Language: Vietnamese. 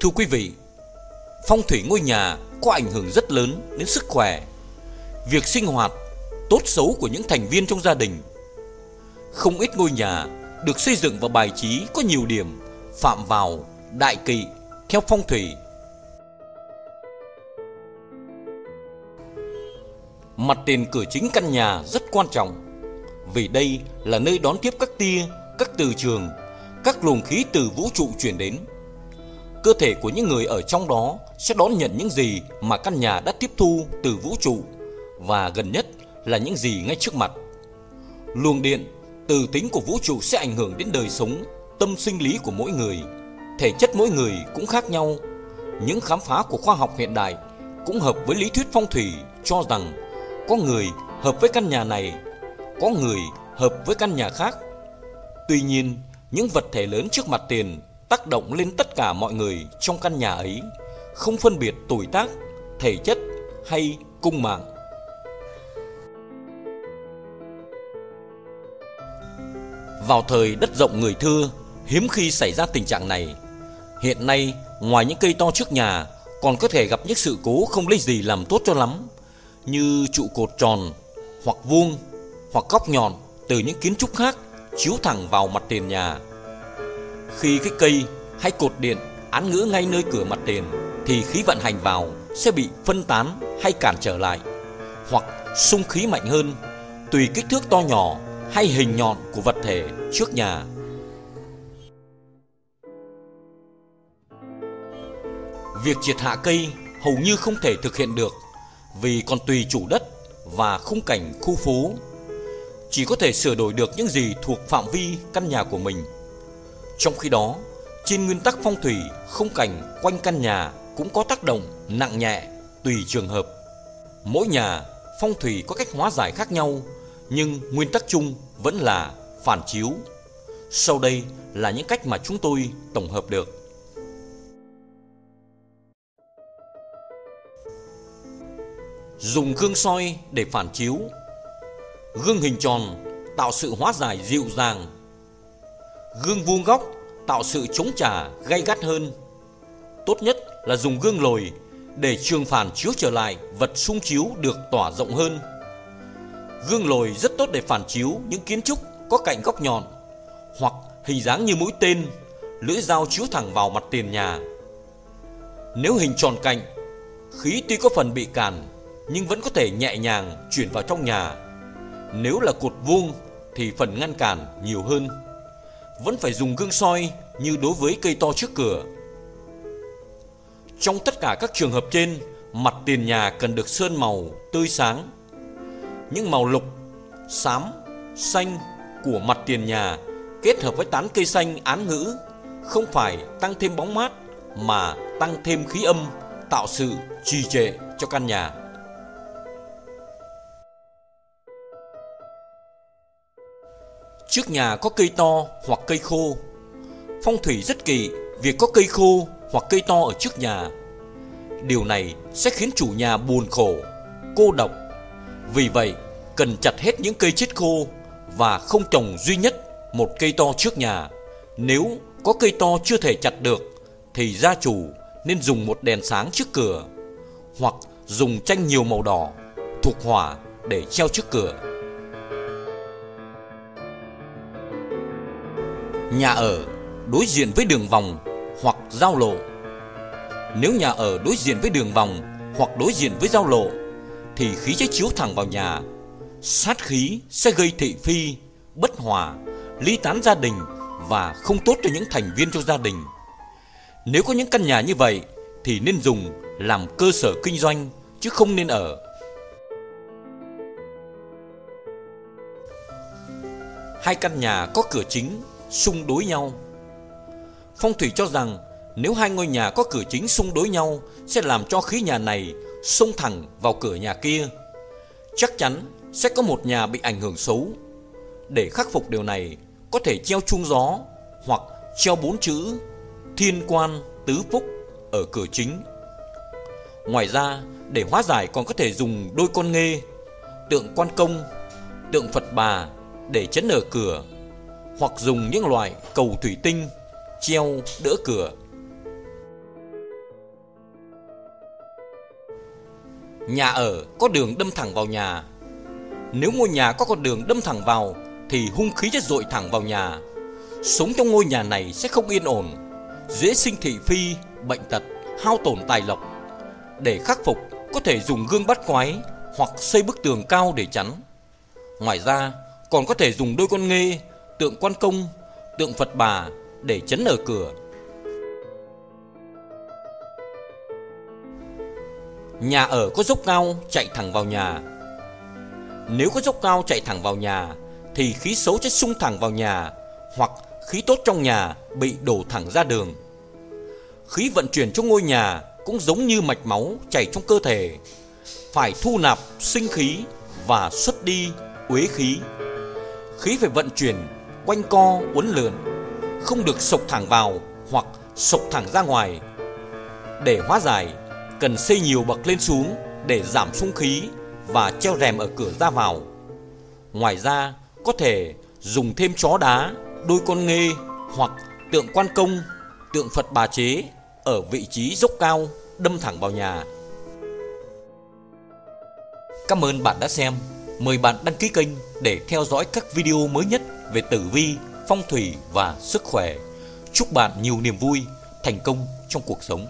Thưa quý vị, phong thủy ngôi nhà có ảnh hưởng rất lớn đến sức khỏe, việc sinh hoạt, tốt xấu của những thành viên trong gia đình. Không ít ngôi nhà được xây dựng và bài trí có nhiều điểm phạm vào đại kỵ theo phong thủy. Mặt tiền cửa chính căn nhà rất quan trọng vì đây là nơi đón tiếp các tia, các từ trường, các luồng khí từ vũ trụ chuyển đến. Cơ thể của những người ở trong đó sẽ đón nhận những gì mà căn nhà đã tiếp thu từ vũ trụ và gần nhất là những gì ngay trước mặt. Luồng điện, từ tính của vũ trụ sẽ ảnh hưởng đến đời sống, tâm sinh lý của mỗi người. Thể chất mỗi người cũng khác nhau. Những khám phá của khoa học hiện đại cũng hợp với lý thuyết phong thủy cho rằng có người hợp với căn nhà này, có người hợp với căn nhà khác. Tuy nhiên, những vật thể lớn trước mặt tiền tác động lên tất cả mọi người trong căn nhà ấy, không phân biệt tuổi tác, thể chất hay cung mạng. Vào thời đất rộng người thưa, hiếm khi xảy ra tình trạng này. Hiện nay, ngoài những cây to trước nhà, còn có thể gặp những sự cố không lấy gì làm tốt cho lắm, như trụ cột tròn, hoặc vuông, hoặc góc nhọn từ những kiến trúc khác chiếu thẳng vào mặt tiền nhà. Khi cái cây hay cột điện án ngữ ngay nơi cửa mặt tiền thì khí vận hành vào sẽ bị phân tán hay cản trở lại, hoặc xung khí mạnh hơn, tùy kích thước to nhỏ hay hình nhọn của vật thể trước nhà. Việc triệt hạ cây hầu như không thể thực hiện được, vì còn tùy chủ đất và khung cảnh khu phố. Chỉ có thể sửa đổi được những gì thuộc phạm vi căn nhà của mình. Trong khi đó, trên nguyên tắc phong thủy, không cảnh quanh căn nhà cũng có tác động nặng nhẹ tùy trường hợp. Mỗi nhà phong thủy có cách hóa giải khác nhau, nhưng nguyên tắc chung vẫn là phản chiếu. Sau đây là những cách mà chúng tôi tổng hợp được. Dùng gương soi để phản chiếu Gương hình tròn tạo sự hóa giải dịu dàng Gương vuông góc, tạo sự chống trả gay gắt hơn Tốt nhất là dùng gương lồi để trường phản chiếu trở lại vật sung chiếu được tỏa rộng hơn Gương lồi rất tốt để phản chiếu những kiến trúc có cạnh góc nhọn Hoặc hình dáng như mũi tên, Lưỡi dao chiếu thẳng vào mặt tiền nhà Nếu hình tròn cạnh, Khí tuy có phần bị cản nhưng vẫn có thể nhẹ nhàng chuyển vào trong nhà. Nếu là cột vuông thì phần ngăn cản nhiều hơn. Vẫn phải dùng gương soi như đối với cây to trước cửa. Trong tất cả các trường hợp trên, mặt tiền nhà cần được sơn màu tươi sáng. Những màu lục, xám, xanh của mặt tiền nhà kết hợp với tán cây xanh án ngữ không phải tăng thêm bóng mát mà tăng thêm khí âm tạo sự trì trệ cho căn nhà. Trước nhà có cây to hoặc cây khô. Phong thủy rất kỳ, Việc có cây khô hoặc cây to ở trước nhà. Điều này sẽ khiến chủ nhà buồn khổ, Cô độc. Vì vậy, cần chặt hết những cây chết khô Và không trồng duy nhất một cây to trước nhà. Nếu có cây to chưa thể chặt được, Thì gia chủ nên dùng một đèn sáng trước cửa Hoặc dùng tranh nhiều màu đỏ Thuộc hỏa để treo trước cửa. Nhà ở đối diện với đường vòng hoặc giao lộ. Nếu nhà ở đối diện với đường vòng hoặc đối diện với giao lộ Thì khí sẽ chiếu thẳng vào nhà. Sát khí sẽ gây thị phi, bất hòa, ly tán gia đình Và không tốt cho những thành viên trong gia đình. Nếu có những căn nhà như vậy Thì nên dùng làm cơ sở kinh doanh Chứ không nên ở. Hai căn nhà có cửa chính xung đối nhau. Phong thủy cho rằng nếu hai ngôi nhà có cửa chính xung đối nhau sẽ làm cho khí nhà này xông thẳng vào cửa nhà kia. Chắc chắn sẽ có một nhà bị ảnh hưởng xấu. Để khắc phục điều này, có thể treo chuông gió hoặc treo bốn chữ Thiên quan tứ phúc ở cửa chính. Ngoài ra, để hóa giải còn có thể dùng đôi con nghê, tượng quan công, tượng Phật bà để chấn ở cửa hoặc dùng những loại cầu thủy tinh treo đỡ cửa. Nhà ở có đường đâm thẳng vào nhà. Nếu ngôi nhà có con đường đâm thẳng vào thì hung khí sẽ dội thẳng vào nhà. Sống trong ngôi nhà này sẽ không yên ổn, dễ sinh thị phi, bệnh tật, hao tổn tài lộc. Để khắc phục, có thể dùng gương bắt quái hoặc xây bức tường cao để chắn. Ngoài ra, còn có thể dùng đôi con nghê tượng quan công, tượng Phật bà để chấn ở cửa. Nhà ở có dốc cao chạy thẳng vào nhà. Nếu có dốc cao chạy thẳng vào nhà Thì khí xấu sẽ xung thẳng vào nhà Hoặc khí tốt trong nhà bị đổ thẳng ra đường. Khí vận chuyển trong ngôi nhà cũng giống như mạch máu chảy trong cơ thể. Phải thu nạp sinh khí và xuất đi uế khí. Khí phải vận chuyển quanh co uốn lượn Không được sộc thẳng vào hoặc sộc thẳng ra ngoài Để hóa giải cần xây nhiều bậc lên xuống để giảm xung khí và treo rèm ở cửa ra vào. Ngoài ra, có thể dùng thêm chó đá, đôi con nghê hoặc tượng quan công, tượng Phật bà chế ở vị trí dốc cao đâm thẳng vào nhà. Cảm ơn bạn đã xem. Mời bạn đăng ký kênh để theo dõi các video mới nhất về tử vi, phong thủy và sức khỏe. Chúc bạn nhiều niềm vui, thành công trong cuộc sống.